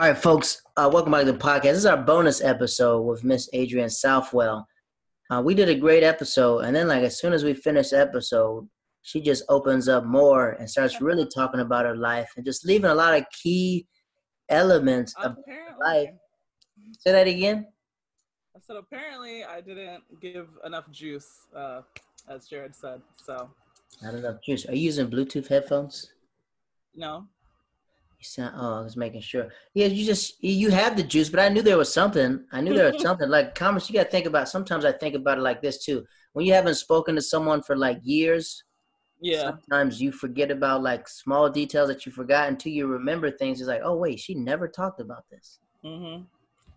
All right, folks, uh, welcome back to the podcast. This is our bonus episode with Miss Adrienne Southwell. Uh, we did a great episode, and then, like, as soon as we finished the episode, she just opens up more and starts really talking about her life and just leaving a lot of key elements of life. Say that again. I said apparently I didn't give enough juice, uh, as Jared said. So not enough juice. Are you using Bluetooth headphones? No. You sound. Oh, I was making sure. Yeah, you just you have the juice, but I knew there was something. I knew there was something. Like comments, you got to think about. Sometimes I think about it like this too. When you haven't spoken to someone for like years, yeah. Sometimes you forget about like small details that you forgot until you remember things. It's like, oh wait, she never talked about this. Mm-hmm.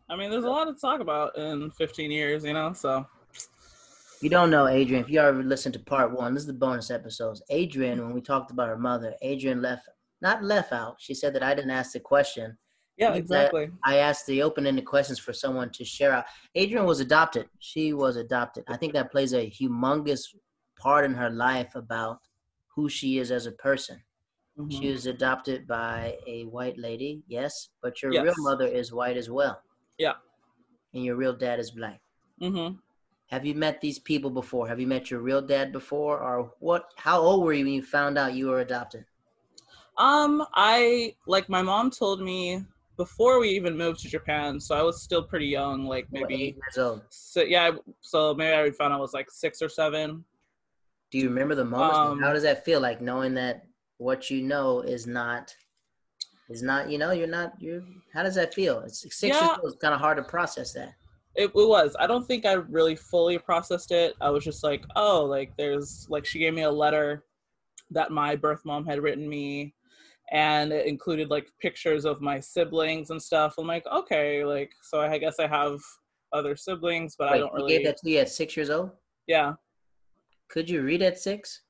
I mean, there's a lot to talk about in 15 years, you know. So. you don't know Adrienne, if you ever listened to part one, this is the bonus episodes. Adrienne, when we talked about her mother, Adrienne left not left out. She said that I didn't ask the question. Yeah, exactly. I asked the open-ended questions for someone to share out. Adrienne was adopted. She was adopted. I think that plays a humongous part in her life about who she is as a person. Mm-hmm. She was adopted by a white lady, yes, but your yes. real mother is white as well. Yeah. And your real dad is black. Mm-hmm. Have you met these people before? Have you met your real dad before, or what? How old were you when you found out you were adopted? Um, I like my mom told me before we even moved to Japan, so I was still pretty young, like maybe. So yeah, so maybe I found I was like six or seven. Do you remember the moment? Um, How does that feel like knowing that what you know is not is not you know you're not you're how does that feel? It's six yeah, years old. It's kind of hard to process that. It, it was. I don't think I really fully processed it. I was just like, oh, like there's like she gave me a letter that my birth mom had written me and it included like pictures of my siblings and stuff. I'm like, okay, like so I guess I have other siblings, but Wait, I don't really. gave that to you at six years old. Yeah. Could you read at six?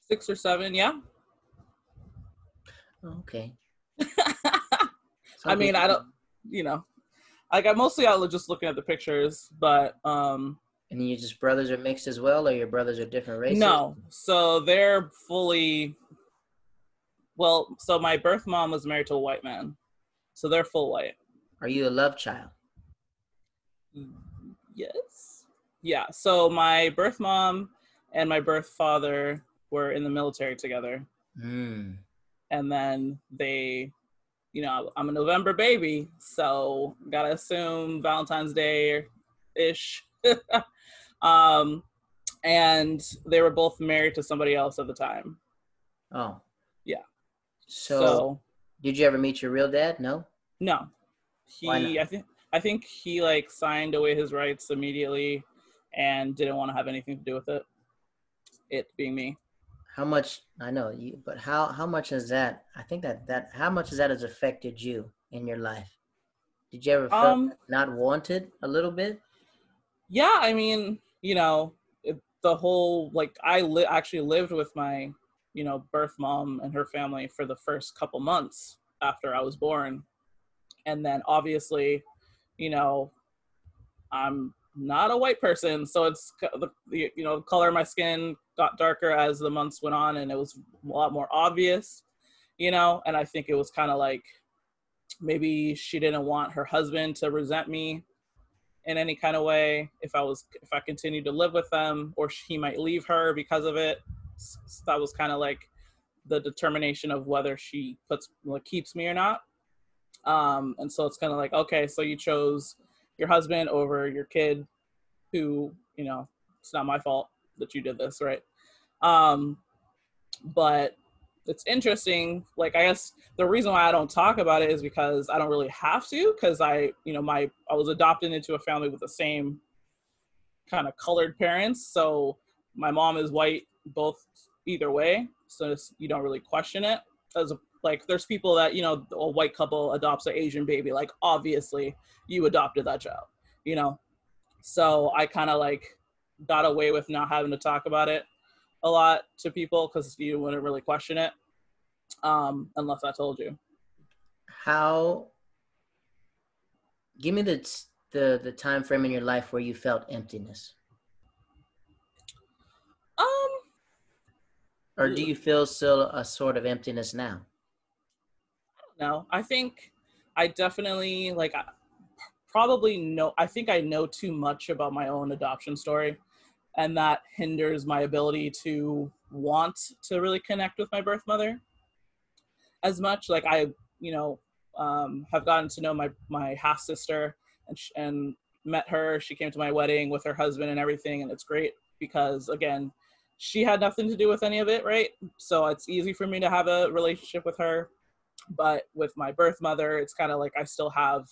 Six or seven, yeah. Okay. I mean, I don't, you know, like I mostly I was just looking at the pictures, but um. And your just brothers are mixed as well, or your brothers are different races? No, so they're fully well, so my birth mom was married to a white man, so they're full white. Are you a love child? Yes. Yeah. So my birth mom and my birth father were in the military together. Mm. And then they, you know, I'm a November baby, so gotta assume Valentine's Day ish. um, and they were both married to somebody else at the time. Oh. So, so, did you ever meet your real dad? No. No. He, I think, I think he like signed away his rights immediately, and didn't want to have anything to do with it. It being me. How much I know you, but how how much has that? I think that that how much has that has affected you in your life? Did you ever feel um, not wanted a little bit? Yeah, I mean, you know, it, the whole like I li- actually lived with my you know, birth mom and her family for the first couple months after I was born. And then obviously, you know, I'm not a white person, so it's the you know, the color of my skin got darker as the months went on and it was a lot more obvious, you know, and I think it was kind of like maybe she didn't want her husband to resent me in any kind of way if I was if I continued to live with them or he might leave her because of it that was kind of like the determination of whether she puts like keeps me or not. Um, and so it's kind of like, okay, so you chose your husband over your kid, who you know it's not my fault that you did this, right? Um, but it's interesting. Like I guess the reason why I don't talk about it is because I don't really have to, because I, you know, my I was adopted into a family with the same kind of colored parents. So my mom is white, both either way, so you don't really question it. As a, like, there's people that you know, a white couple adopts an Asian baby, like obviously you adopted that child, you know. So I kind of like got away with not having to talk about it a lot to people because you wouldn't really question it um, unless I told you. How? Give me the the the time frame in your life where you felt emptiness. Or do you feel still a sort of emptiness now? No. I think I definitely like probably know I think I know too much about my own adoption story and that hinders my ability to want to really connect with my birth mother as much like I you know um, have gotten to know my my half sister and and met her she came to my wedding with her husband and everything and it's great because again she had nothing to do with any of it right? So it's easy for me to have a relationship with her but with my birth mother it's kind of like i still have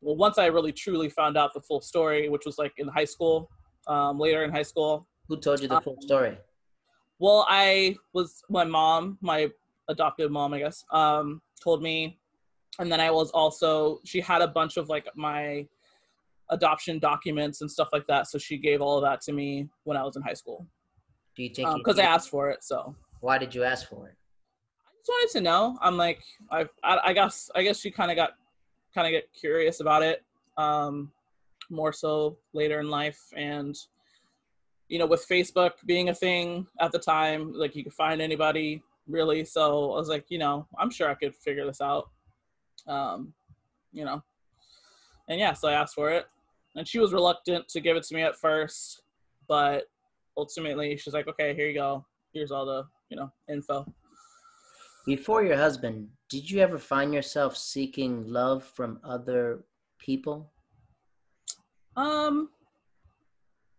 well once i really truly found out the full story which was like in high school um, later in high school who told you the full story? Um, well i was my mom my adoptive mom i guess um, told me and then i was also she had a bunch of like my adoption documents and stuff like that so she gave all of that to me when i was in high school do you think because um, i asked for it so why did you ask for it I just wanted to know. I'm like, I've, I, I guess, I guess she kind of got, kind of get curious about it, um, more so later in life. And, you know, with Facebook being a thing at the time, like you could find anybody really. So I was like, you know, I'm sure I could figure this out. Um, you know, and yeah, so I asked for it, and she was reluctant to give it to me at first, but ultimately she's like, okay, here you go. Here's all the you know info. Before your husband, did you ever find yourself seeking love from other people? Um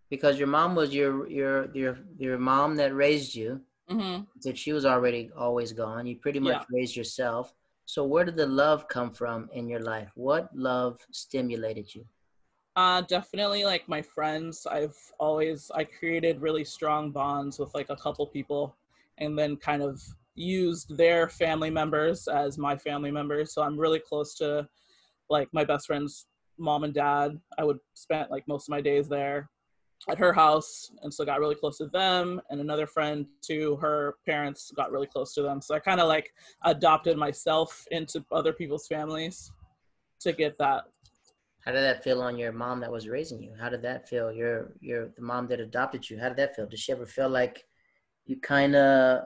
because your mom was your your your your mom that raised you. Mm-hmm. That she was already always gone. You pretty much yeah. raised yourself. So where did the love come from in your life? What love stimulated you? Uh, definitely like my friends. I've always I created really strong bonds with like a couple people, and then kind of used their family members as my family members. So I'm really close to like my best friend's mom and dad. I would spend like most of my days there at her house and so got really close to them and another friend to her parents got really close to them so i kind of like adopted myself into other people's families to get that how did that feel on your mom that was raising you how did that feel your your the mom that adopted you how did that feel did she ever feel like you kind of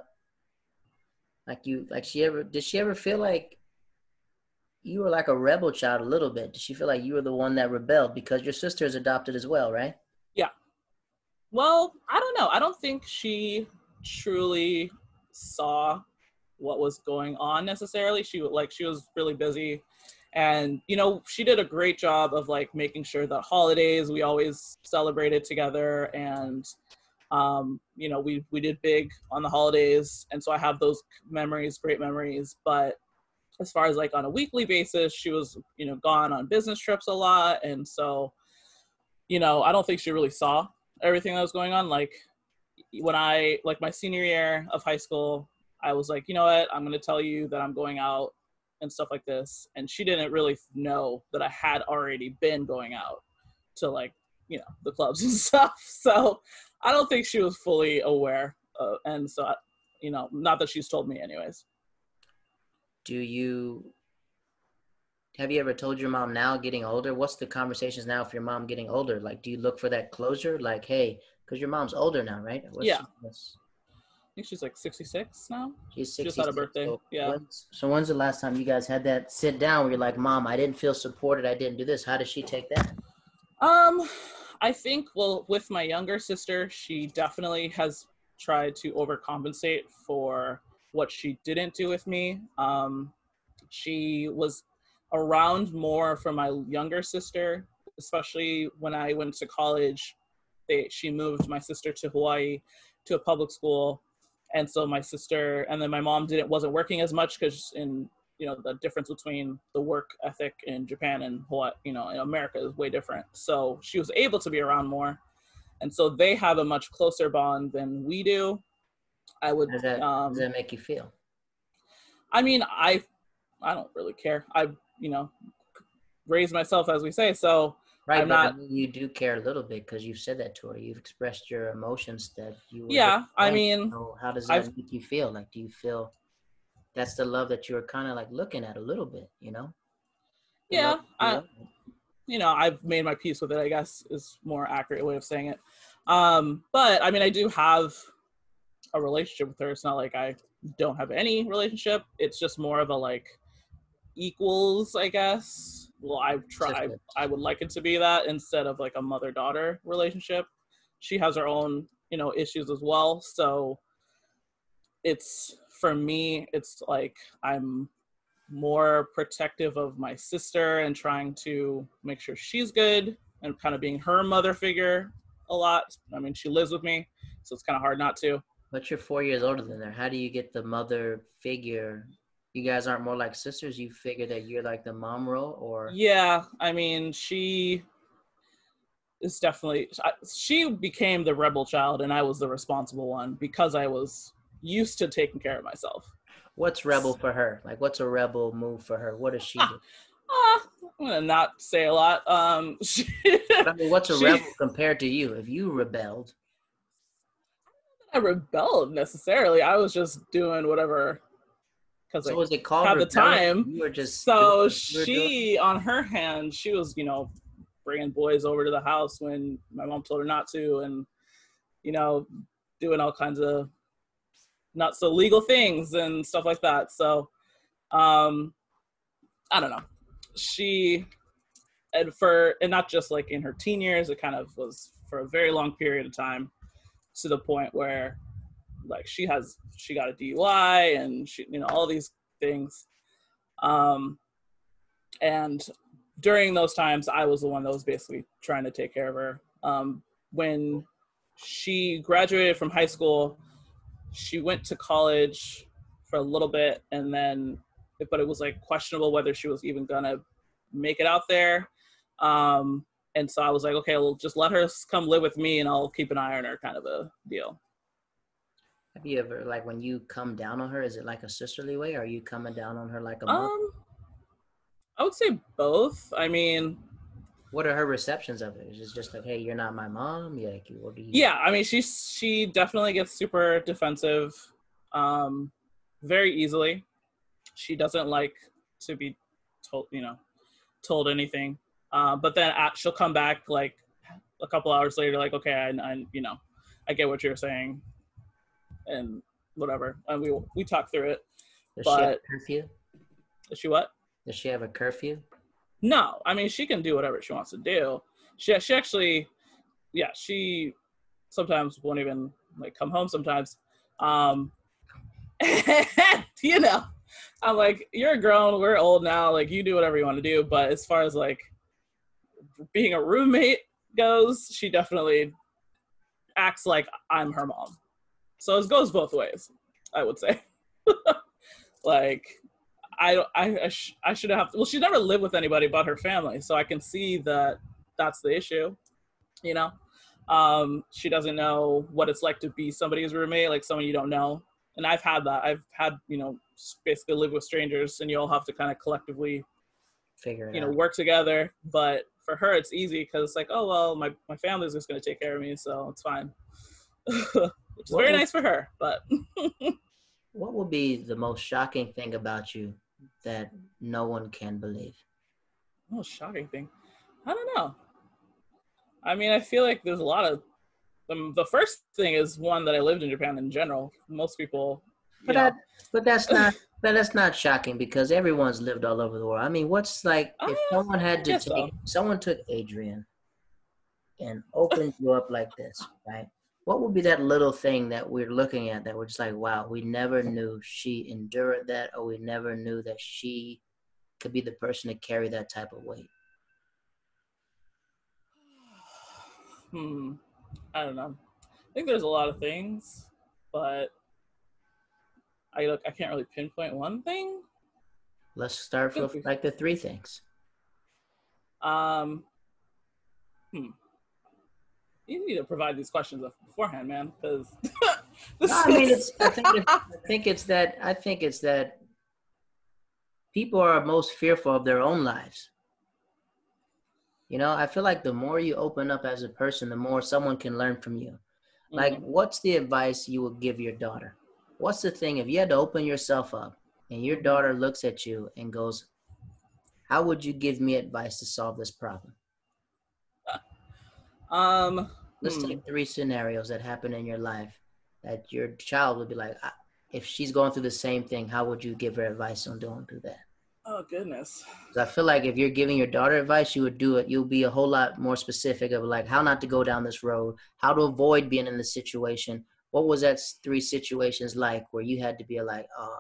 like you, like she ever did she ever feel like you were like a rebel child a little bit? Did she feel like you were the one that rebelled because your sister is adopted as well, right? Yeah. Well, I don't know. I don't think she truly saw what was going on necessarily. She like she was really busy and you know she did a great job of like making sure that holidays we always celebrated together and um, you know, we we did big on the holidays, and so I have those memories, great memories. But as far as like on a weekly basis, she was you know gone on business trips a lot, and so you know I don't think she really saw everything that was going on. Like when I like my senior year of high school, I was like, you know what, I'm gonna tell you that I'm going out and stuff like this, and she didn't really know that I had already been going out to like you know the clubs and stuff. So I don't think she was fully aware, uh, and so you know, not that she's told me, anyways. Do you have you ever told your mom now getting older? What's the conversations now for your mom getting older? Like, do you look for that closure? Like, hey, because your mom's older now, right? What's, yeah. What's... Think she's like 66 now. She's 66. Just had a birthday. So yeah. When's, so when's the last time you guys had that sit down where you're like, Mom, I didn't feel supported. I didn't do this. How does she take that? Um, I think, well, with my younger sister, she definitely has tried to overcompensate for what she didn't do with me. Um, she was around more for my younger sister, especially when I went to college. They, she moved my sister to Hawaii to a public school, and so my sister and then my mom didn't wasn't working as much because in you know the difference between the work ethic in Japan and what you know in America is way different. So she was able to be around more, and so they have a much closer bond than we do. I would. Does that, um, does that make you feel? I mean, I I don't really care. I you know raised myself as we say, so Right, I'm not. you do care a little bit because you've said that to her. You've expressed your emotions that you. Yeah, I mean, so how does that I've, make you feel? Like, do you feel that's the love that you're kind of like looking at a little bit, you know? Yeah, I, you know, I've made my peace with it. I guess is more accurate way of saying it. Um, but I mean, I do have a relationship with her. It's not like I don't have any relationship. It's just more of a like, equals, I guess. Well, I've tried. I would like it to be that instead of like a mother daughter relationship. She has her own, you know, issues as well. So it's for me, it's like I'm more protective of my sister and trying to make sure she's good and kind of being her mother figure a lot. I mean, she lives with me, so it's kind of hard not to. But you're four years older than her. How do you get the mother figure? You guys aren't more like sisters. You figure that you're like the mom role, or yeah. I mean, she is definitely she became the rebel child, and I was the responsible one because I was used to taking care of myself. What's rebel for her? Like, what's a rebel move for her? What does she do? Uh, I'm gonna not say a lot. Um, she, I mean, what's a she, rebel compared to you? If you rebelled, I rebelled necessarily. I was just doing whatever. Because so was it called at the time? You were just so she, on her hand, she was you know bringing boys over to the house when my mom told her not to, and you know doing all kinds of not so legal things and stuff like that. So, um, I don't know. She, and for, and not just like in her teen years, it kind of was for a very long period of time to the point where like she has, she got a DUI and she, you know, all these things. Um, and during those times, I was the one that was basically trying to take care of her. Um, when she graduated from high school, she went to college for a little bit and then but it was like questionable whether she was even gonna make it out there um and so i was like okay well just let her come live with me and i'll keep an eye on her kind of a deal have you ever like when you come down on her is it like a sisterly way or are you coming down on her like a mom? um i would say both i mean what are her receptions of it? Is it just like, hey, you're not my mom? Yeah, like, what do you? Yeah, I mean, she she definitely gets super defensive, um, very easily. She doesn't like to be told, you know, told anything. Uh, but then at, she'll come back like a couple hours later, like, okay, I, I, you know, I get what you're saying, and whatever, and we we talk through it. Does but, she have curfew? Does she what? Does she have a curfew? No, I mean she can do whatever she wants to do. She she actually, yeah, she sometimes won't even like come home sometimes. Um, you know, I'm like, you're grown, we're old now, like you do whatever you want to do. But as far as like being a roommate goes, she definitely acts like I'm her mom. So it goes both ways, I would say. like I I I, sh- I should have. Well, she never lived with anybody but her family, so I can see that that's the issue. You know, um, she doesn't know what it's like to be somebody's roommate, like someone you don't know. And I've had that. I've had you know basically live with strangers, and you all have to kind of collectively figure you know out. work together. But for her, it's easy because it's like, oh well, my my family's just going to take care of me, so it's fine. Which is very nice for her, but. what would be the most shocking thing about you that no one can believe? Most shocking thing. I don't know. I mean, I feel like there's a lot of. Um, the first thing is one that I lived in Japan in general. Most people. But that, but that's not. but that's not shocking because everyone's lived all over the world. I mean, what's like if uh, someone had to take, so. someone took Adrienne and opened you up like this, right? What would be that little thing that we're looking at that we're just like, wow, we never knew she endured that, or we never knew that she could be the person to carry that type of weight? Hmm. I don't know. I think there's a lot of things, but I look. I can't really pinpoint one thing. Let's start with like the three things. Um. Hmm you need to provide these questions beforehand, man. Because no, I mean, it's, I think it's, I think it's that I think it's that people are most fearful of their own lives. You know, I feel like the more you open up as a person, the more someone can learn from you. Like, mm-hmm. what's the advice you would give your daughter? What's the thing if you had to open yourself up and your daughter looks at you and goes, How would you give me advice to solve this problem? Um, Let's hmm. take three scenarios that happen in your life that your child would be like, if she's going through the same thing, how would you give her advice on doing through that? Oh goodness. I feel like if you're giving your daughter advice, you would do it. You'll be a whole lot more specific of like how not to go down this road, how to avoid being in this situation. What was that three situations like where you had to be like, oh,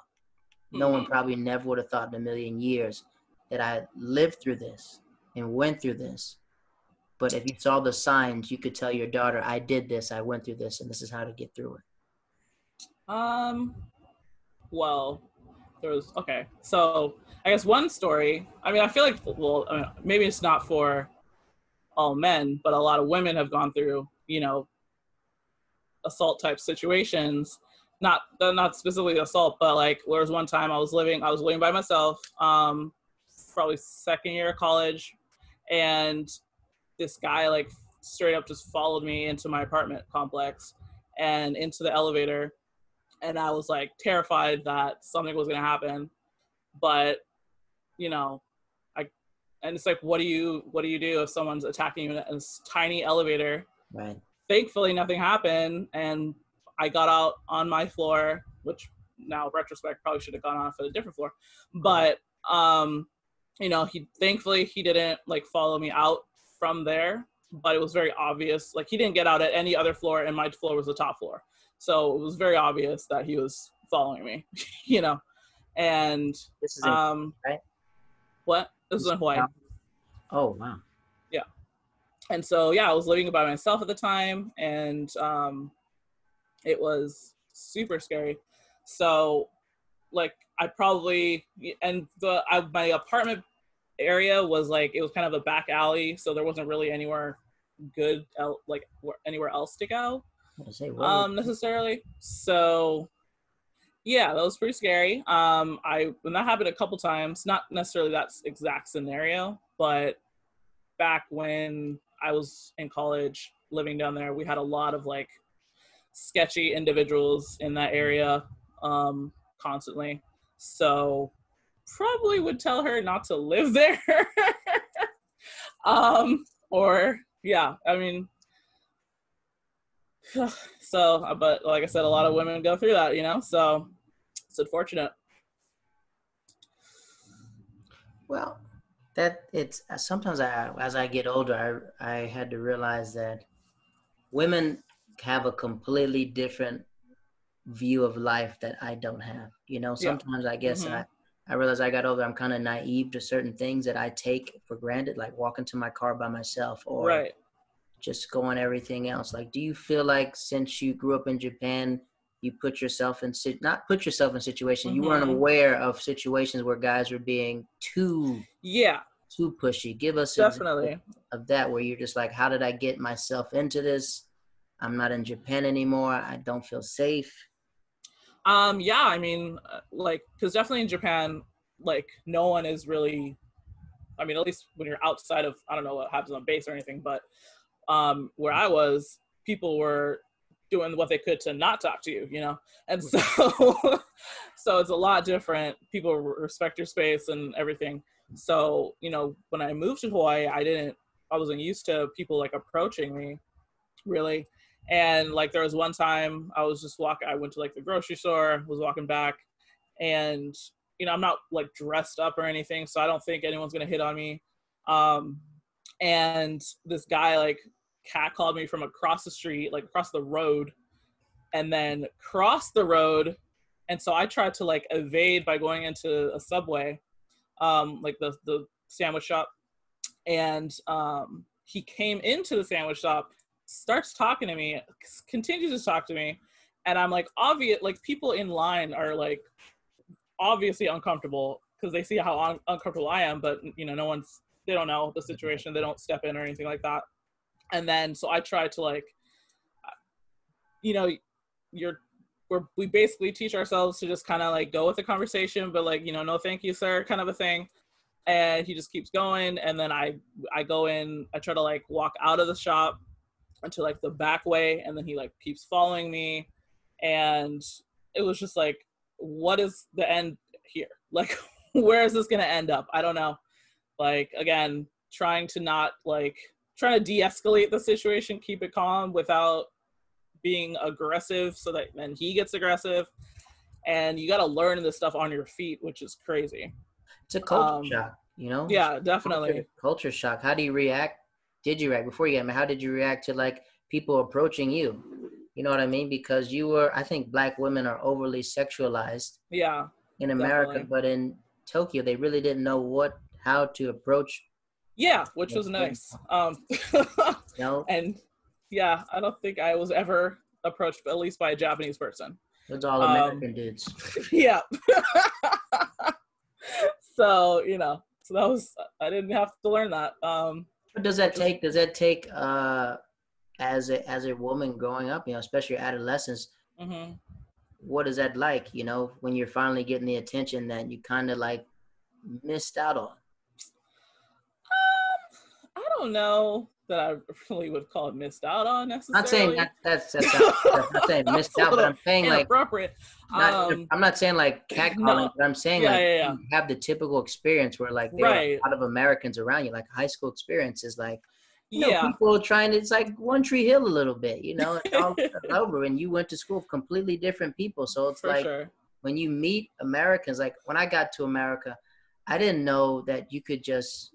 no mm-hmm. one probably never would have thought in a million years that I lived through this and went through this. But if you saw the signs, you could tell your daughter, I did this, I went through this, and this is how to get through it. Um, well, there was okay. So I guess one story. I mean, I feel like well, I mean, maybe it's not for all men, but a lot of women have gone through, you know, assault type situations. Not not specifically assault, but like there was one time I was living I was living by myself, um, probably second year of college, and this guy like straight up just followed me into my apartment complex and into the elevator and I was like terrified that something was gonna happen. But you know, I and it's like, what do you what do you do if someone's attacking you in this tiny elevator? Right. Thankfully, nothing happened, and I got out on my floor, which now retrospect probably should have gone off at a different floor, but um, you know, he thankfully he didn't like follow me out from there, but it was very obvious. Like he didn't get out at any other floor, and my floor was the top floor. So it was very obvious that he was following me, you know. And this is in, um, right? What? This is in Hawaii. Oh wow. Yeah. And so yeah, I was living by myself at the time, and um, it was super scary. So, like, I probably and the I, my apartment area was like it was kind of a back alley, so there wasn't really anywhere good like anywhere else to go um, necessarily. So, yeah, that was pretty scary. Um, I when that happened a couple times, not necessarily that exact scenario, but back when I was in college living down there, we had a lot of like sketchy individuals in that area um, constantly. So, probably would tell her not to live there. um, or yeah, I mean, so, uh, but like I said, a lot of women go through that, you know. So it's unfortunate. Well, that it's uh, sometimes I, as I get older, I I had to realize that women have a completely different view of life that I don't have. You know, sometimes yeah. I guess mm-hmm. I. I realize I got older. I'm kind of naive to certain things that I take for granted, like walking to my car by myself, or right just going everything else. Like, do you feel like since you grew up in Japan, you put yourself in not put yourself in situations mm-hmm. you weren't mm-hmm. aware of situations where guys were being too yeah too pushy. Give us definitely of that where you're just like, how did I get myself into this? I'm not in Japan anymore. I don't feel safe. Um, yeah, I mean, uh, like, because definitely in Japan, like, no one is really. I mean, at least when you're outside of, I don't know what happens on base or anything, but um, where I was, people were doing what they could to not talk to you, you know? And so, so it's a lot different. People respect your space and everything. So, you know, when I moved to Hawaii, I didn't, I wasn't used to people like approaching me really. And like there was one time I was just walking, I went to like the grocery store, was walking back and, you know, I'm not like dressed up or anything. So I don't think anyone's to hit on me. Um, and this guy like cat called me from across the street, like across the road, and then crossed the road. And so I tried to like evade by going into a subway, um, like the the sandwich shop, and um, he came into the sandwich shop, starts talking to me, continues to talk to me, and I'm like obvious, like people in line are like obviously uncomfortable because they see how un- uncomfortable I am, but you know no one's they don't know the situation, they don't step in or anything like that. And then so i try to like you know you're we're, we basically teach ourselves to just kind of like go with the conversation but like you know no thank you sir kind of a thing. And he just keeps going and then i i go in i try to like walk out of the shop into like the back way and then he like keeps following me and it was just like what is the end here like where is this gonna end up i don't know like again trying to not like trying to de-escalate the situation, keep it calm without being aggressive, so that then he gets aggressive. And you got to learn this stuff on your feet, which is crazy. It's a culture Um, shock, you know. Yeah, definitely. Culture, culture shock. How do you react? Did you react before you got married? How did you react to like people approaching you? You know what I mean? Because you were, I think, black women are overly sexualized Yeah, in America, Definitely. but in Tokyo, they really didn't know what how to approach. yeah, which was nice. Um, know, and yeah, I don't think I was ever approached, at least by a Japanese person. it was all um, American dudes. yeah. so you know, so that was I didn't have to learn that. Um, What does that take? Does that take uh, as a as a woman growing up? You know, especially adolescence. mhm. What is that like? You know, when you're finally getting the attention that you kind of like missed out on. Um, I don't know that I really would call it missed out on necessarily. not saying that, that's that's not, that's not saying missed out, but I'm saying like inappropriate. not, um, I'm not saying like catcalling, no. but I'm saying Yeah, like yeah, yeah. you have the typical experience where like there Right. are a lot of Americans around you, like high school experience is like you know, yeah, people trying to it's like one tree hill a little bit, you know, and all over and you went to school with completely different people. So it's for like sure. when you meet Americans, like when I got to America, I didn't know that you could just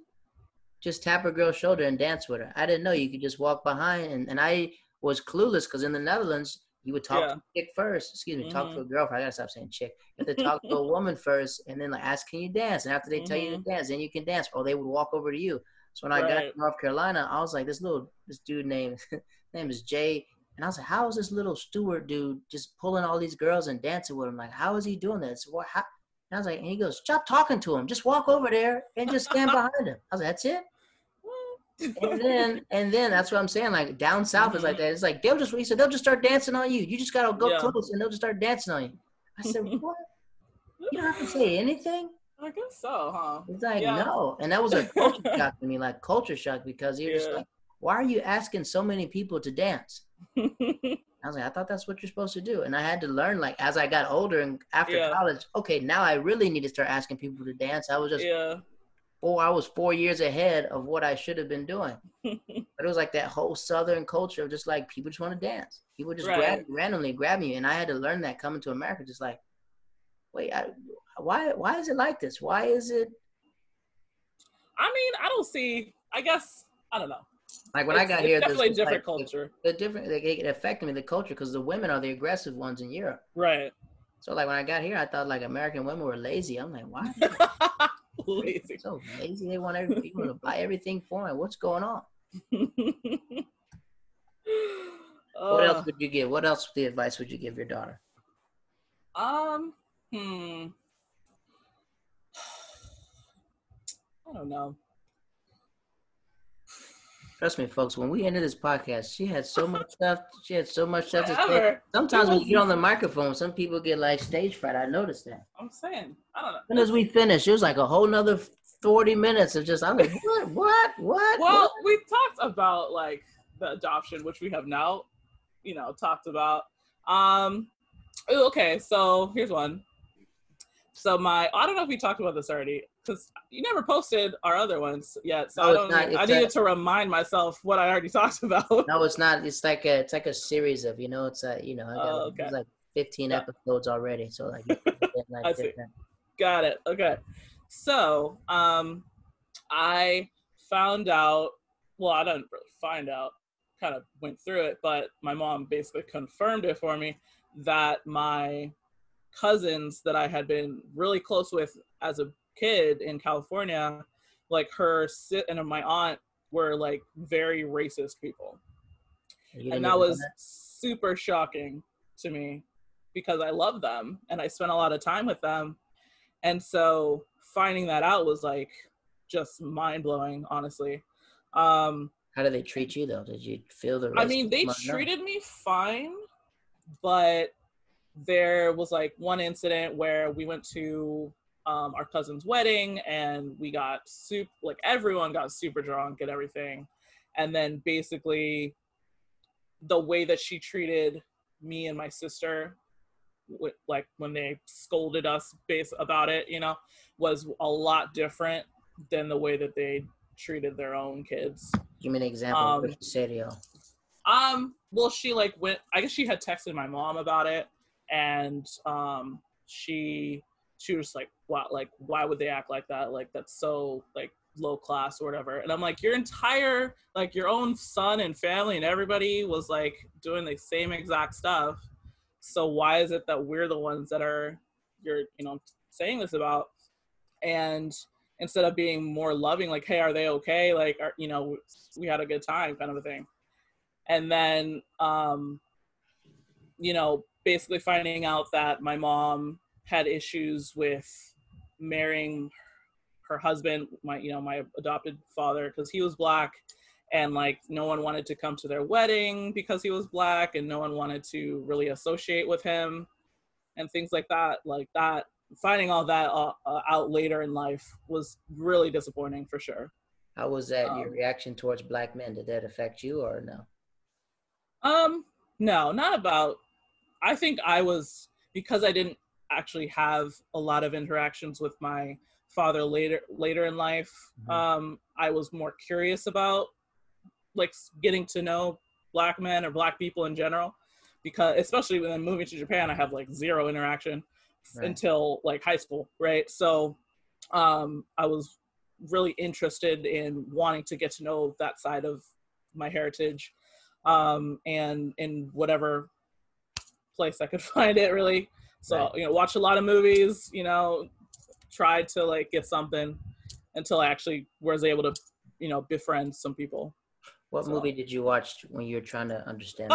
just tap a girl's shoulder and dance with her. I didn't know you could just walk behind and, and I was clueless because in the Netherlands you would talk Yeah. to a chick first. Excuse me, talk to Mhm. a girlfriend. I gotta stop saying chick. You have to talk to a woman first and then like ask, can you dance? And after they tell you to dance, then you can dance. Or they would walk over to you. So when I got to North Carolina, I was like, this little this dude named name is Jay. And I was like, how is this little steward dude just pulling all these girls and dancing with them? Like, how is he doing this? What? How? And I was like, and he goes, stop talking to him. Just walk over there and just stand behind him. I was like, that's it. And then, and then that's what I'm saying. Like down south is like mm-hmm. that. It's like they'll just. He said they'll just start dancing on you. You just gotta go Yeah. close and they'll just start dancing on you. I said, what? You don't have to say anything. I guess so, huh? It's like Yeah. no, and that was a culture shock to me, like culture shock because you're just like, why are you asking so many people to dance? I was like, I thought that's what you're supposed to do, and I had to learn like as I got older and after Yeah. college. Okay, now I really need to start asking people to dance. I was just yeah. Four, I was four years ahead of what I should have been doing. But it was like that whole Southern culture of just like people just want to dance. People just grab randomly grab you, and I had to learn that coming to America. Just like, wait, I, why why is it like this? Why is it I mean, I don't see. I guess I don't know. like when I got it's here? definitely a this different like, culture, The different, like, it affected me the culture because the women are the aggressive ones in Europe. right? So like when I got here, I thought like American women were lazy. I'm like, why? Lazy. so lazy. They want every people to buy everything for them. What's going on? What Uh, else would you give? What else the advice would you give your daughter? Um, hmm. I don't know. Trust me, folks. When we ended this podcast, she had so much stuff. She had so much stuff to say. Sometimes when you get on the microphone, some people get like stage fright. I noticed that. I'm saying, I don't know. As soon as we finished, it was like a whole nother forty minutes of just. I'm like, what, what, what? Well, what? we talked about like the adoption, which we have now, you know, talked about. Um, okay, so here's one. So my, I don't know if we talked about this already because you never posted our other ones yet. So No, I don't. not. I It's a- needed to remind myself what I already talked about. No, it's not. It's like a. It's like a series of. You know, it's a. You know, I got, Oh, like, okay. like fifteen Yeah. episodes already. So like, you can get, like I see. different- Got it. Okay. So, um, I found out. Well, I didn't really find out. Kind of went through it, but my mom basically confirmed it for me that my cousins that I had been really close with as a kid in California, like her and my aunt, were like very racist people and that was super shocking to me because I love them and I spent a lot of time with them. And so finding that out was like just mind blowing, honestly. Um, How did they treat you though? Did you feel the? I mean, they treated me fine, but there was like one incident where we went to um, our cousin's wedding and we got soup, like everyone got super drunk and everything. And then basically, the way that she treated me and my sister, wi- like when they scolded us base about it, you know, was a lot different than the way that they treated their own kids. Give me an example. of Um, what you said to you. Um, well, she like went. I guess she had texted my mom about it, and um, she she was like, "Wow, like why would they act like that? Like that's so like low class or whatever." And I'm like, "Your entire like your own son and family and everybody was like doing the same exact stuff. So why is it that we're the ones that are you're you know saying this about?" And instead of being more loving, like, "Hey, are they okay? Like, are, you know, we had a good time," kind of a thing. And then, um, you know, basically finding out that my mom had issues with marrying her husband, my you know my adopted father, because he was black, and like no one wanted to come to their wedding because he was black, and no one wanted to really associate with him, and things like that. Like that, finding all that uh, uh, out later in life was really disappointing for sure. How was that um, your reaction towards black men? Did that affect you or no? Um, no, not about. I think I was because I didn't actually have a lot of interactions with my father later later in life mm-hmm. um, i was more curious about like getting to know black men or black people in general because especially when i'm moving to japan i have like zero interaction right. until like high school right so um, i was really interested in wanting to get to know that side of my heritage um, and in whatever place i could find it really so right. you know, watch a lot of movies. You know, try to like get something until I actually was able to, you know, befriend some people. What so. movie did you watch when you were trying to understand?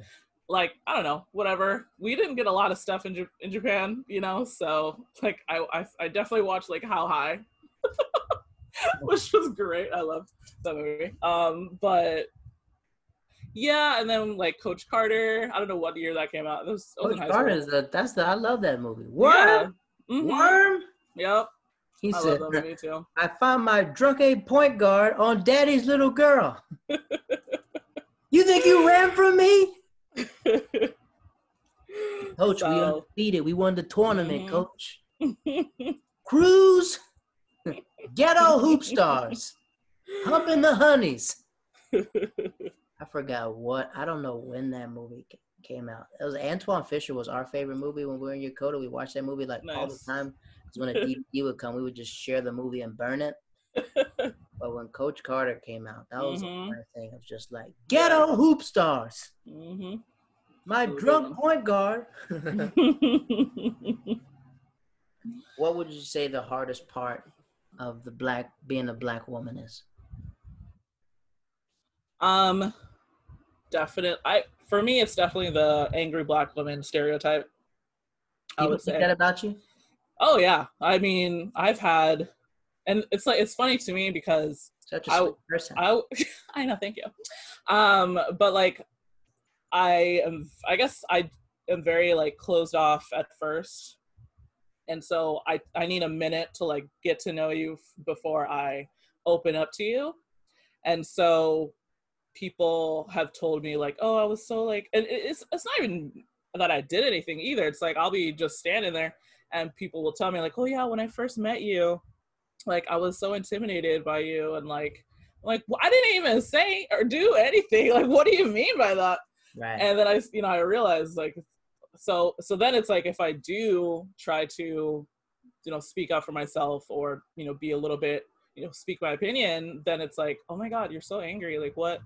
like I don't know, whatever. We didn't get a lot of stuff in J- in Japan, you know. So like I I, I definitely watched like How High, which was great. I loved that movie. Um, but yeah, and then like Coach Carter. I don't know what year that came out. It was, Coach Carter is the that's the I love that movie. Worm, yeah. mm-hmm. Worm. Yep. He I said, "I found my drunk a point guard on Daddy's little girl." you think you ran from me? Coach, so, we undefeated. We won the tournament, mm-hmm. Coach. Cruz, ghetto hoop stars, humping the honeys. I forgot what. I don't know when that movie came out. It was Antwone Fisher was our favorite movie when we were in Yokota. We watched that movie like nice. all the time. Because when a DVD would come, we would just share the movie and burn it. but when Coach Carter came out, that was mm-hmm. the thing. It was just like ghetto hoop stars. Mm-hmm. My drunk point guard. what would you say the hardest part of the black being a black woman is? Um, definite. I for me, it's definitely the angry black woman stereotype. I would say that about you. Oh yeah, I mean, I've had, and it's like it's funny to me because such a I, person. I, I know, thank you. Um, but like, I am. I guess I am very like closed off at first, and so I I need a minute to like get to know you before I open up to you, and so people have told me like, oh, I was so like, and it's it's not even that I did anything either. It's like I'll be just standing there, and people will tell me like, oh yeah, when I first met you, like I was so intimidated by you, and like, like well, I didn't even say or do anything. Like, what do you mean by that? Right. And then I, you know, I realized like, so so then it's like if I do try to, you know, speak up for myself or you know be a little bit you know speak my opinion then it's like oh my god you're so angry like what?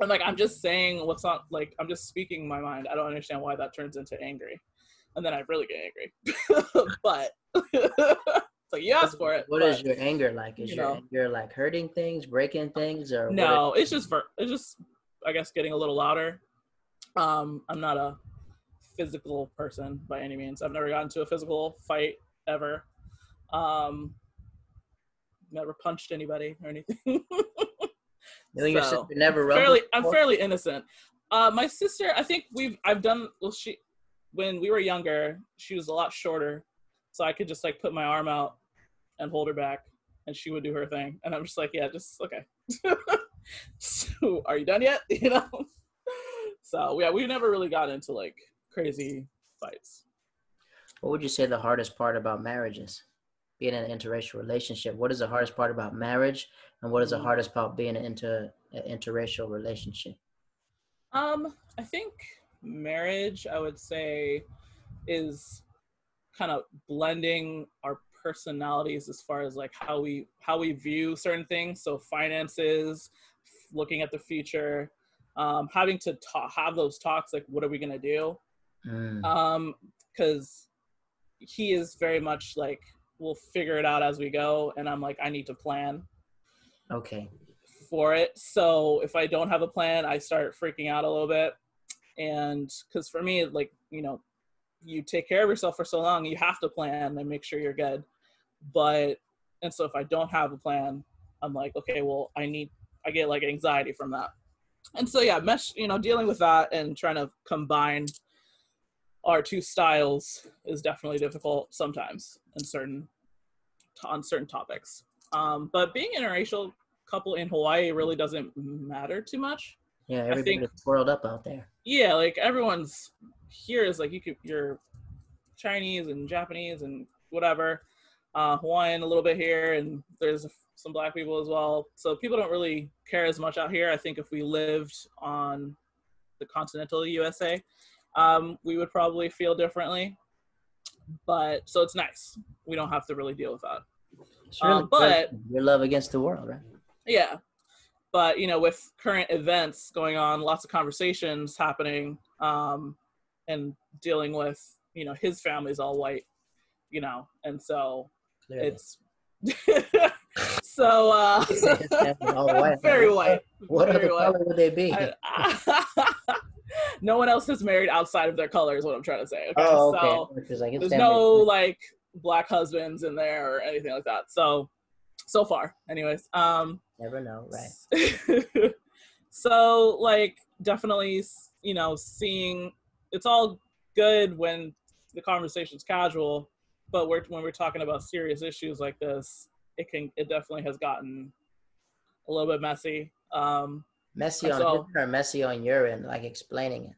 I'm like i'm just saying what's not like i'm just speaking my mind. I don't understand why that turns into angry. And then i really get angry. But so you asked for it What but, is your anger like? Is you your know, anger like hurting things breaking things or no it's just for it's just i guess getting a little louder. Um i'm not a physical person by any means. I've never gotten to a physical fight ever. Um never punched anybody or anything. so, your sister never fairly, I'm fairly innocent. Uh, my sister, I think we've I've done well. She when we were younger, she was a lot shorter, so I could just like put my arm out and hold her back, and she would do her thing, and I'm just like, yeah, just okay. so, are you done yet? You know. so yeah, we never really got into like crazy fights. What would you say the hardest part about marriage is? Being in an interracial relationship? What is the hardest part about marriage, and what is the mm. hardest part being an inter an interracial relationship? Um, I think marriage, I would say, is kind of blending our personalities as far as like how we how we view certain things so finances looking at the future um, having to ta- have those talks like what are we going to do Mm. um because he is very much like we'll figure it out as we go. And i'm like i need to plan Okay. for it. So if i don't have a plan i start freaking out a little bit. And because for me like you know you take care of yourself for so long you have to plan and make sure you're good. But and so if i don't have a plan i'm like okay well i need i get like anxiety from that. And so yeah mesh you know dealing with that and trying to combine our two styles is definitely difficult sometimes in certain on certain topics. Um, but being interracial couple in hawaii really doesn't matter too much. Yeah, everybody's swirled up out there. yeah like everyone's here is like you could you're chinese and japanese and whatever uh hawaiian a little bit here and there's some black people as well. So people don't really care as much out here i think if we lived on the continental usa um we would probably feel differently but so it's nice we don't have to really deal with that Um, but- your love against the world, right? Yeah. But, you know, with current events going on, lots of conversations happening, um, and dealing with, you know, his family's all white, you know, and so Clearly. it's so uh very white. What very other white. color would they be? I- no one else is married outside of their color is what I'm trying to say. Okay. oh, okay. So Which is like, there's no like black husbands in there or anything like that. So so far, anyways. Um Never know, right? so like definitely you know seeing it's all good when the conversation's casual but we're, when we're talking about serious issues like this it can it definitely has gotten a little bit messy um Messy on So- his or messy on your end, like explaining it.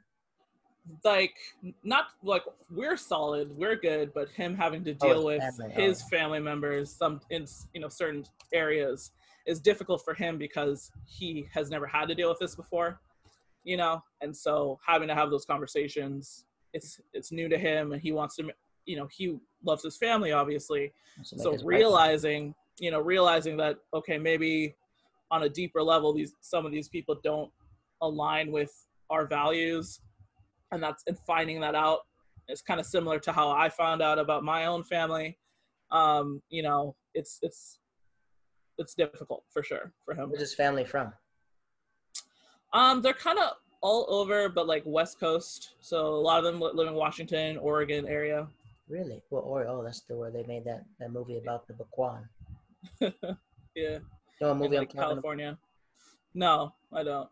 like not like we're solid we're good but him having to Oh, deal his with family, oh, his yeah. family members some in you know certain areas is difficult for him because he has never had to deal with this before you know and so having to have those conversations it's it's new to him and he wants to you know he loves his family obviously So, his wife- realizing you know realizing that okay maybe on a deeper level these some of these people don't align with our values and that's and finding that out is kind of similar to how i found out about my own family um you know it's it's it's difficult for sure for him Where's his family from? um they're kind of all over but like west coast so a lot of them live in washington oregon area Really? Well, or oh, that's the where they made that that movie about the Bhagwan. yeah You know what in, movie like california no i don't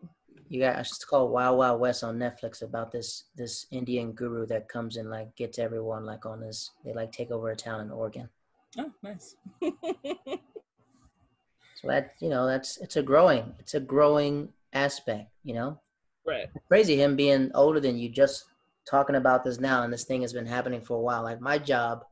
You got it's called Wild Wild West on Netflix about this this Indian guru that comes and like gets everyone like on this they like take over a town in Oregon. oh nice So that you know that's it's a growing it's a growing aspect. You know, right crazy him being older than you just talking about this now and this thing has been happening for a while. Like my job,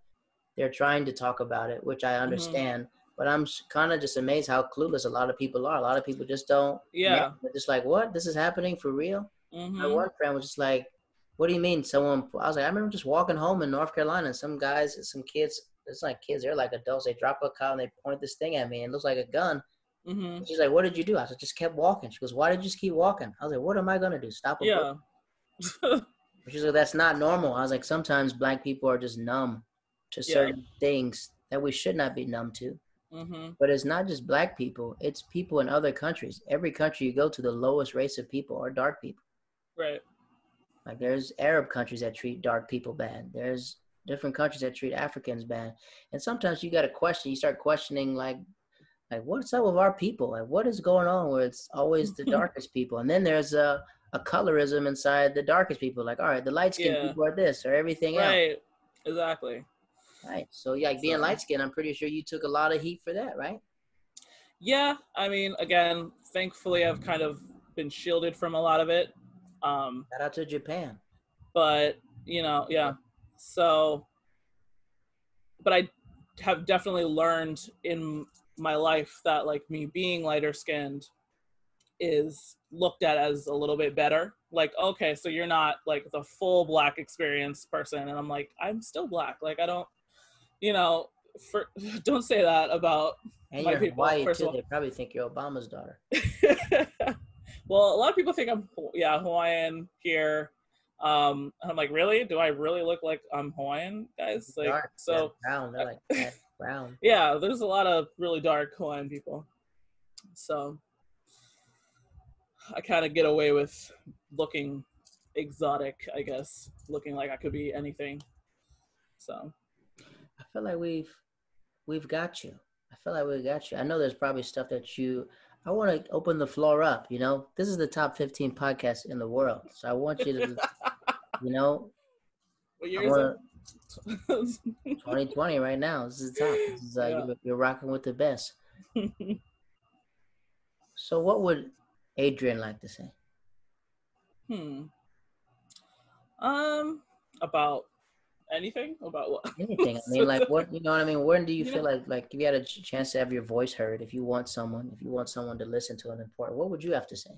they're trying to talk about it, which I mm-hmm. understand. But I'm kind of just amazed how clueless a lot of people are. A lot of people just don't. Yeah. They're just like, what? This is happening for real? My Mhm. one friend was just like, "What do you mean?" Someone, I was like, I remember just walking home in North Carolina, and some guys, some kids, it's like kids, they're like adults. They drop a car and they point this thing at me, and it looks like a gun. Mhm. She's like, "What did you do?" I said, "Just kept walking." She goes, "Why did you just keep walking?" I was like, "What am I gonna do? Stop?" A Yeah. She's like, "That's not normal." I was like, "Sometimes black people are just numb to Yeah. certain things that we should not be numb to." Mhm. But it's not just black people; it's people in other countries. Every country you go to, the lowest race of people are dark people. Right. Like there's Arab countries that treat dark people bad. There's different countries that treat Africans bad. And sometimes you got to question. You start questioning like, like what's up with our people? Like what is going on where it's always the darkest people? And then there's a a colorism inside the darkest people. Like all right, the light skinned Yeah. people are this or everything else. Right. Exactly. Right. So yeah, like being So- light skinned, I'm pretty sure you took a lot of heat for that, right? Yeah. I mean, again, thankfully, I've kind of been shielded from a lot of it. Um, Shout out to Japan. but you know, yeah. So, but I have definitely learned in my life that like me being lighter skinned is looked at as a little bit better. Like, okay, so you're not like the full black experience person, and I'm like, I'm still black. Like, I don't, you know, for don't say that about And my you're people. Hawaii too. They probably think you're Obama's daughter. well, a lot of people think I'm yeah Hawaiian here. Um, and I'm like, really? Do I really look like I'm Hawaiian, guys? Like, Dark, so brown. They're like brown. yeah, there's a lot of really dark Hawaiian people. So I kind of get away with looking exotic, I guess, looking like I could be anything. So feel like we've we've got you. I feel like we got you. I know there's probably stuff that you. I want to open the floor up. You know, this is the top 15 podcast in the world, so I want you to, you know, what I year want it? 2020 right now. This is the top. This is, uh, Yeah. you're, you're rocking with the best. So, what would Adrienne like to say? hmm. Um, about anything? About what? Anything. I mean, like, what you know what I mean? When do you Yeah. feel like, like, if you had a chance to have your voice heard, if you want someone, if you want someone to listen to an important, what would you have to say?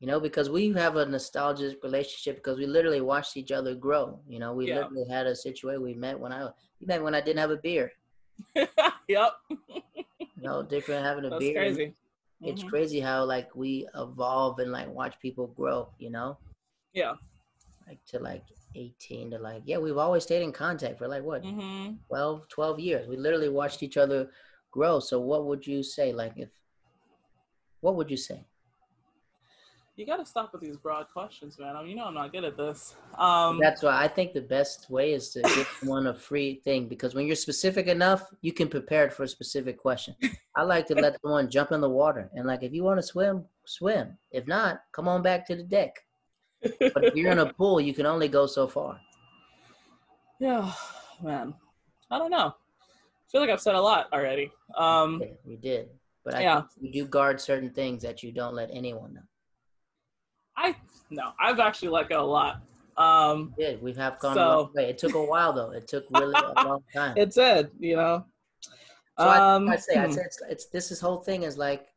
You know, because we have a nostalgic relationship because we literally watched each other grow. You know, we Yeah. literally had a situation. We met when I we met when I didn't have a beer. yep. no different having a That's and crazy. It's Mhm. crazy how like we evolve and like watch people grow. You know, Yeah. like to like 18 to like yeah, we've always stayed in contact for like what hmm 12, 12 years. We literally watched each other grow. So what would you say? Like if what would you say? You got to stop with these broad questions, man. I mean, you know I'm not good at this. Um, That's why I think the best way is to give one a free thing because when you're specific enough, you can prepare it for a specific question. I like to let someone jump in the water and like if you want to swim, swim. If not, come on back to the deck. But if you're in a pool, you can only go so far. yeah, man. I don't know. I feel like I've said a lot already. Um, Yeah, you did. But I Yeah. think you do guard certain things that you don't let anyone know. I no, I've actually let go a lot. Um, Yeah, we have gone a So- long way. It took a while though. It took really a long time. it said, you know. So I, um, I say, I say, it's, it's this is whole thing is like,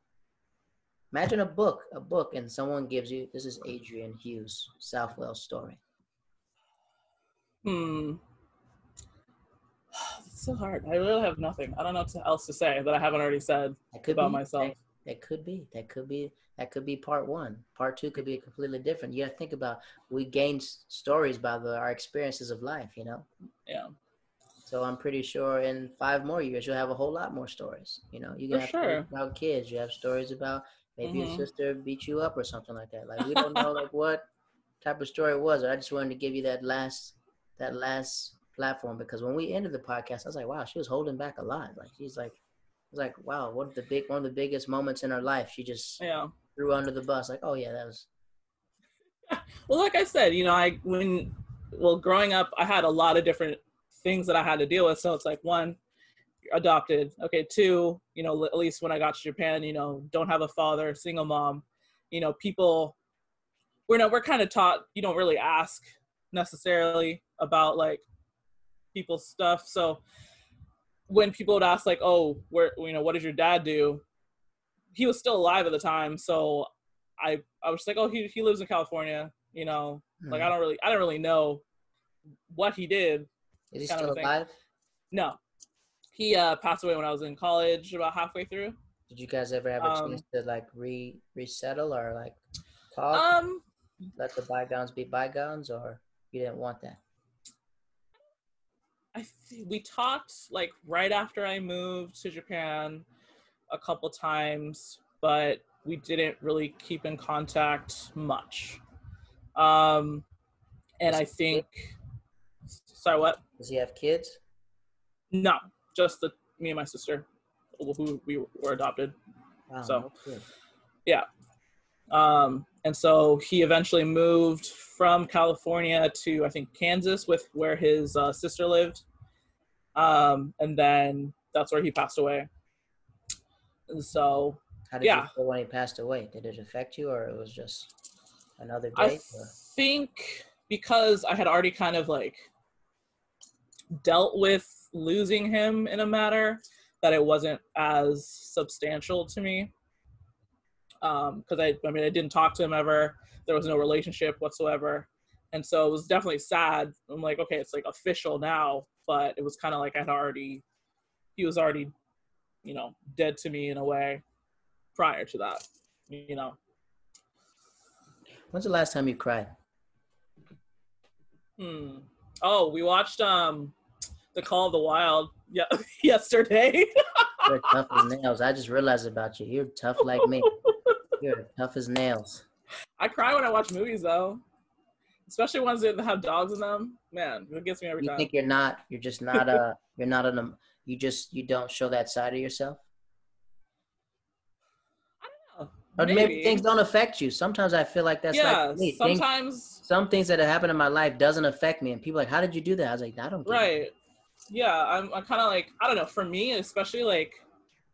imagine a book, a book, and someone gives you this is Adrienne Hughes Southwell story. Hmm. It's so hard. I really have nothing. I don't know what else to say that I haven't already said about be myself. That, that could be. That could be. That could be part one. Part two could be completely different. You got to think about we gain stories by the our experiences of life. You know. Yeah. So I'm pretty sure in five more years you'll have a whole lot more stories. You know, you have stories about kids. You have stories about maybe Mhm. your sister beat you up or something like that. Like we don't know like what type of story it was. I just wanted to give you that last that last platform because when we ended the podcast, I was like, wow, she was holding back a lot. Like she's like, I was like, wow, what the big one of the biggest moments in her life. She just Yeah. threw under the bus. Like, oh yeah, that was Well, like I said, you know, I when well growing up, I had a lot of different things that I had to deal with. So it's like one, adopted. Okay, two, you know, at least when I got to Japan, you know, don't have a father, single mom. You know, people we're not we're kind of taught you don't really ask necessarily about like people's stuff. So when people would ask like, "Oh, where you know, what does your dad do?" He was still alive at the time, so I I was just like, "Oh, he he lives in California." You know, hmm. like I don't really I don't really know what he did. is he still alive? No, he uh, passed away when I was in college, about halfway through. Did you guys ever have a Um, chance to like re resettle or like talk? Um, let the bygones be bygones, or you didn't want that? I th- we talked like right after I moved to Japan a couple times, but we didn't really keep in contact much. Um, and I think, sorry, what? Does he have kids? No, just the me and my sister, who we were adopted. Wow, So- kid. Um, and so he eventually moved from California to I think Kansas with where his uh, sister lived. Um, and then that's where he passed away. And so how did yeah. you feel when he passed away? Did it affect you, or it was just another I day? or- think because I had already kind of like dealt with losing him in a matter that it wasn't as substantial to me. Um, because I, I mean, I didn't talk to him ever. There was no relationship whatsoever, and so it was definitely sad. I'm like, okay, it's like official now, but it was kind of like I'd already, he was already, you know, dead to me in a way prior to that, you know. When's the last time you cried? Hmm. Oh, we watched um, the Call of the Wild. Yeah, yesterday. You're tough as nails. I just realized about you. You're tough like me. You're tough as nails. I cry when I watch movies though, especially ones that have dogs in them. Man, it gets me every You time. You think you're not? You're just not uh, a. You're not an. Um, you just you don't show that side of yourself. Oh, Or maybe. things don't affect you. Sometimes I feel like that's yeah, like me. Things- sometimes some things that have happened in my life doesn't affect me, and people are like, "How did you do that?" I was like, "I don't." Care. right. Yeah, I'm. I'm kind of like I don't know. For me, especially like,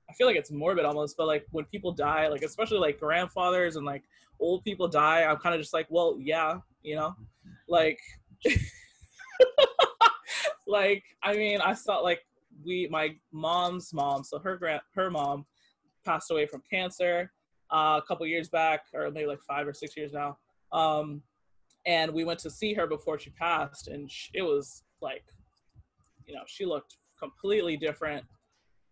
I feel like it's morbid almost, but like when people die, like especially like grandfathers and like old people die, I'm kind of just like, well, yeah, you know, like, like I mean, I saw like we my mom's mom, so her grand her mom passed away from cancer uh, a couple years back, or maybe like five or six years now. Um, and we went to see her before she passed, and sh- it was like, you know, she looked completely different.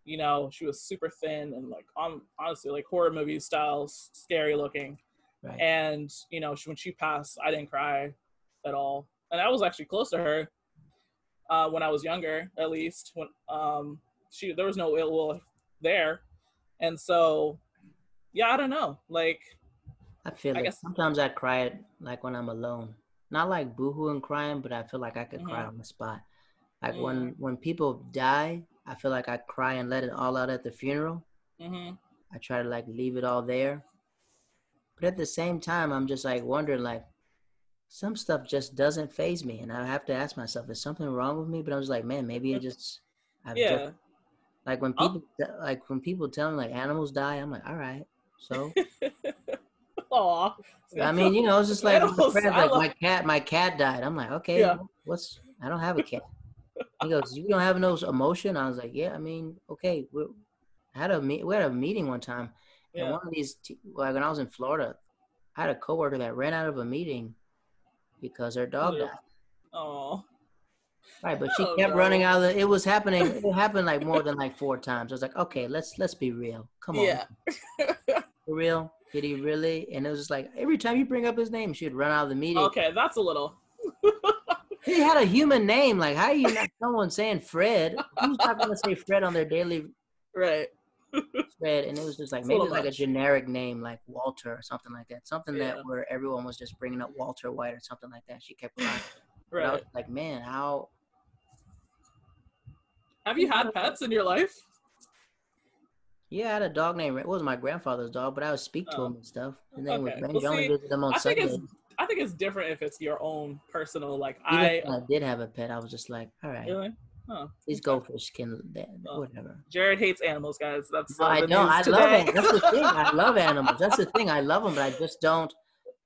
You know, she was super thin and like, on honestly, like horror movie style, scary looking. Right. And you know, she, when she passed, I didn't cry at all, and I was actually close to her uh, when I was younger, at least. When um, she there was no ill will there, and so yeah, I don't know, like I feel I guess- Sometimes I cry it like when I'm alone. Not like boohooing crying, but I feel like I could cry Mhm. on the spot. Like Mm. when when people die, I feel like I cry and let it all out at the funeral. hmm I try to like leave it all there. But at the same time, I'm just like wondering like some stuff just doesn't phase me, and I have to ask myself, is something wrong with me? But I was like, man, maybe it just I've just- yeah. like when people like when people tell me like animals die, I'm like, all right, so. Aw. I mean, you know, it's just like my Animals, friends, like my cat, my cat died. I'm like, okay, Yeah. what's? I don't have a cat. He goes, you don't have no emotion. I was like, yeah. I mean, okay. We had a meet. We had a meeting one time, and yeah. one of these, t- like when I was in Florida, I had a coworker that ran out of a meeting because her dog Yeah. died. Oh. Right, but she Oh, kept no. running out of the. It was happening. It happened like more than like four times. I was like, okay, let's let's be real. Come on, Yeah. for real. Did he really? And it was just like every time you bring up his name, she'd run out of the meeting. okay, that's a little. He had a human name. Like, how are you not someone saying Fred? Who's not gonna say Fred on their daily Right. Fred? And it was just like It's maybe little like a generic name, like Walter or something like that. Something Yeah. that where everyone was just bringing up Walter White or something like that. She kept crying. Right. like, man, how? Have you had pets in your life? Yeah, I had a dog named. It was my grandfather's dog, but I would speak to Oh. him and stuff. His name was Okay. Ben. Well, You only see, visit him on I think Sundays. I think it's different if it's your own personal. Like Even I I did have a pet, I was just like, all right, really. Huh. these goldfish can, Oh. whatever. Jared hates animals, guys. That's No, uh, I news I love today. them. That's the thing. I love animals. That's the thing. I love them, but I just don't.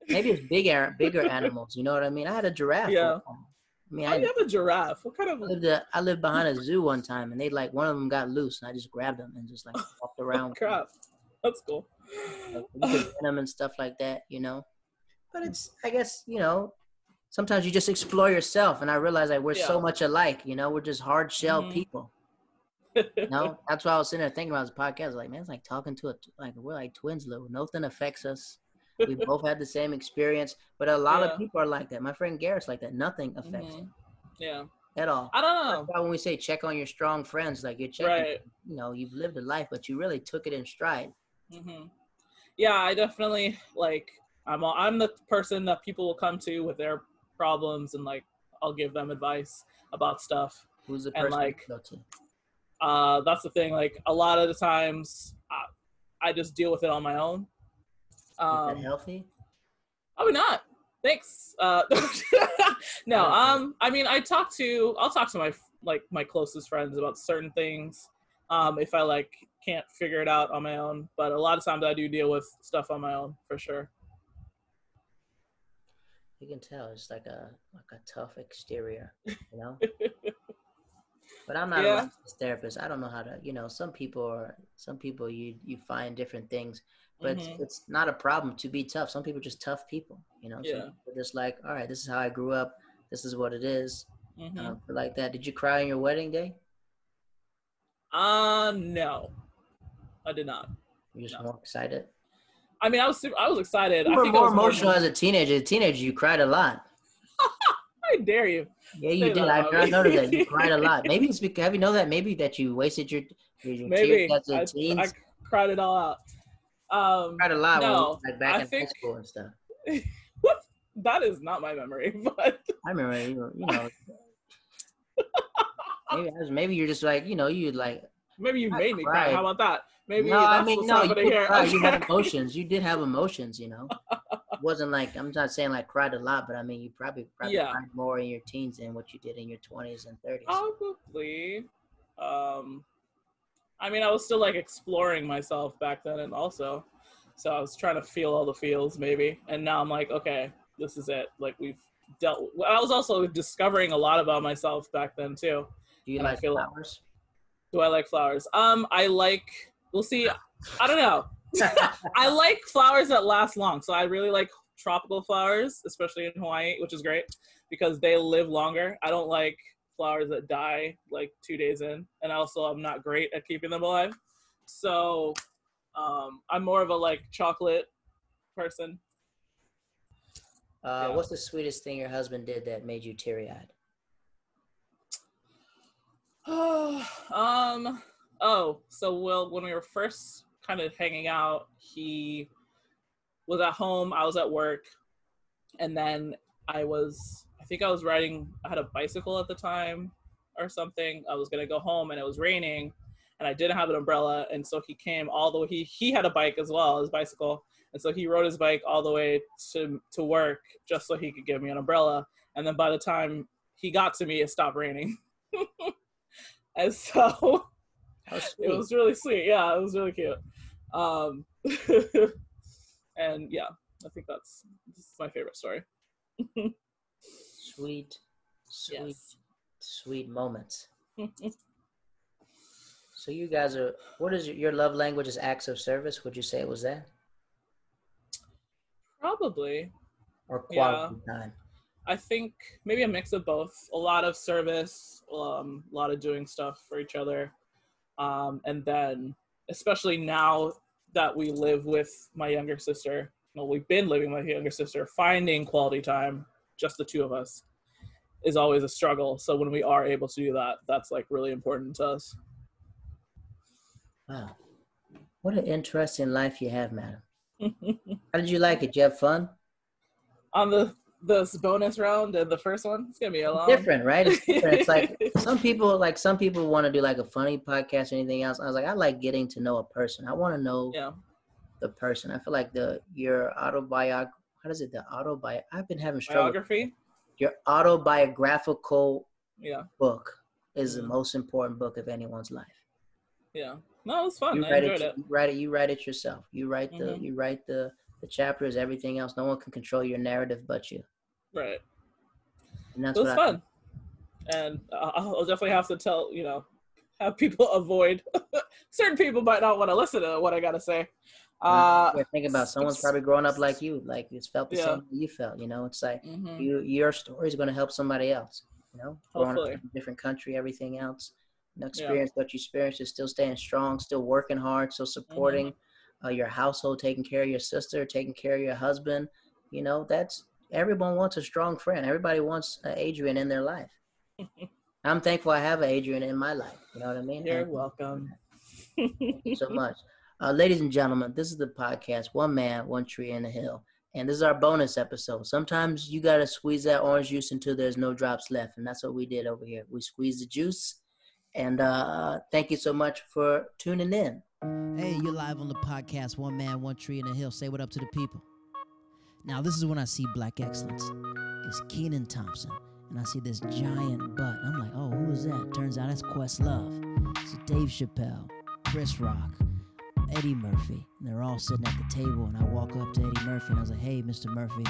Maybe it's big, ar- bigger animals. You know what I mean? I had a giraffe. Yeah. I mean, Oh, I, you have a giraffe. What kind of? I lived. A, I lived behind a zoo one time, and they like one of them got loose, and I just grabbed them and just like walked around. with them. crap. That's cool. Like, you could pet them and stuff like that, you know. But it's, I guess, you know, sometimes you just explore yourself, and I realize like we're so much alike. You know, we're just hard shell Mhm. people. You know, that's why I was sitting there thinking about this podcast. Like, man, it's like talking to a like we're like twins, little. Nothing affects us. We both had the same experience, but a lot Yeah. of people are like that. My friend Garrett's like that. Nothing affects Mhm. him Yeah. at all. I don't know. When we say check on your strong friends, like you're checking, Right. you know, you've lived a life, but you really took it in stride. Mm-hmm. Yeah, I definitely like. I'm a, I'm the person that people will come to with their problems, and like I'll give them advice about stuff. Who's the And, person like, you go to? Uh, that's the thing. Like a lot of the times, I, I just deal with it on my own. Um, healthy? Probably not. Thanks. Uh, no. Um. I mean, I talk to. I'll talk to my like my closest friends about certain things. Um. If I like can't figure it out on my own, but a lot of times I do deal with stuff on my own for sure. You can tell it's like a like a tough exterior, you know. But I'm not Yeah. a licensed therapist. I don't know how to, you know, some people are some people you you find different things. but Mhm. it's not a problem to be tough. Some people are just tough people, you know. Yeah. So just like, all right, this is how I grew up. This is what it is. Mhm. Uh, like that. Did you cry on your wedding day? Uh, no, I did not. You just No. more excited. I mean, I was super, I was excited. You I were think I more was more emotional as a teenager. As a teenager, you cried a lot. I dare you. Yeah, you Say did. I, I noticed that you cried a lot. Maybe it's because have you know that maybe that you wasted your your Maybe tears as a I, teens. I cried it all out. Um, cried a lot when no, were, like back I in high think- school and stuff. what? That is not my memory, but I remember you, were- you know. maybe, was- maybe you're just like you know you like maybe you I made me cry. How about that? Maybe no, I mean no, you. You had emotions. You did have emotions. You know, it wasn't like I'm not saying like cried a lot, but I mean you probably probably Yeah. cried more in your teens than what you did in your 20s and 30s. Probably. Um, I mean, I was still like exploring myself back then, and also, so I was trying to feel all the feels, maybe. And now I'm like, okay, this is it. Like we've dealt. I was also discovering a lot about myself back then too. Do you and like feel like- flowers? Do I like flowers? Um, I like. We'll see. I don't know. I like flowers that last long. So I really like tropical flowers, especially in Hawaii, which is great because they live longer. I don't like flowers that die like two days in, and also I'm not great at keeping them alive. So um, I'm more of a like chocolate person. Uh, Yeah. What's the sweetest thing your husband did that made you teary eyed? Oh, um. Oh, so well, when we were first kind of hanging out, he was at home. I was at work, and then I was. I think I was riding. I had a bicycle at the time, or something. I was gonna go home, and it was raining, and I didn't have an umbrella, and so he came all the way. He he had a bike as well, his bicycle, and so he rode his bike all the way to to work just so he could give me an umbrella. And then by the time he got to me, it stopped raining. and so it was really sweet. Yeah, it was really cute. Um, and yeah, I think that's this is my favorite story. sweet, sweet, Yes. sweet moments. So you guys are. What is your, your love language? Is acts of service? Would you say it was that Probably. or quality time? I think maybe a mix of both. A lot of service, um, a lot of doing stuff for each other, um, and then especially now that we live with my younger sister. Well, we've been living with my younger sister. Finding quality time, just the two of us, is always a struggle. So when we are able to do that, that's like really important to us. Wow, what an interesting life you have, madam. How did you like it? Did you have fun? On the this bonus round and the first one, it's gonna be a long. different, right? It's different. It's like some people like some people want to do like a funny podcast or anything else. I was like, I like getting to know a person. I want to know yeah, the person. I feel like the your autobiography how does it the autobiography i've been having struggle. biography. Your autobiographical Yeah, book is the Mhm. most important book of anyone's life. yeah. No, it was fun. You I write it, it. you write it. You write it yourself. You write the Mhm. you write the the chapters. Everything else, no one can control your narrative but you. Right. And that's it was fun and uh, i'll definitely have to tell you know have people avoid certain people might not want to listen to what i gotta say uh think about someone's probably growing up like you, like it's felt the Yeah. same way you felt. You know, it's like mhm. you your story is going to help somebody else. You know, growing up in a different country, everything else. You know, Yeah. experience what you experienced is still staying strong, still working hard, still supporting Mm-hmm. uh, your household, taking care of your sister, taking care of your husband. You know, that's everyone wants a strong friend. Everybody wants an Adrienne in their life. I'm thankful I have an Adrienne in my life. You know what I mean? you're And- welcome Thank you so much. Uh, ladies and gentlemen, this is the podcast, One Man, One Tree in the Hill. And this is our bonus episode. Sometimes you got to squeeze that orange juice until there's no drops left. And that's what we did over here. We squeezed the juice. And uh, thank you so much for tuning in. Hey, you're live on the podcast, One Man, One Tree in the Hill. Say what up to the people. Now, this is when I see black excellence. It's Kenan Thompson, and I see this giant butt. I'm like, oh, who is that? Turns out it's Questlove. It's Dave Chappelle, Chris Rock, Eddie Murphy. And they're all sitting at the table, and I walk up to Eddie Murphy, and I was like, hey, Mr. Murphy,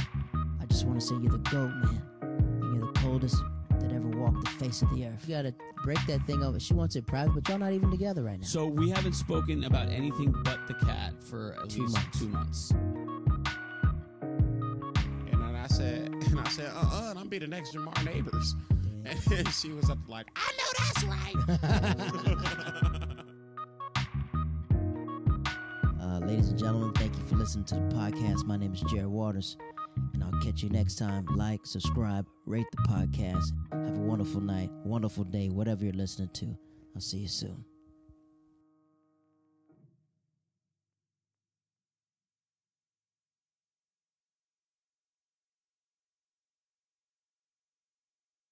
I just want to say you're the GOAT, man. And you're the coldest that ever walked the face of the earth. You gotta break that thing over. She wants it private, but y'all not even together right now. So we haven't spoken about anything but the cat for at Two least months. two months. And I said, uh, uh, I'm be the next Jamar Neighbors. And she was up like, I know that's right. Uh, ladies and gentlemen, thank you for listening to the podcast. My name is Jared Waters, and I'll catch you next time. Like, subscribe, rate the podcast. Have a wonderful night, wonderful day, whatever you're listening to. I'll see you soon.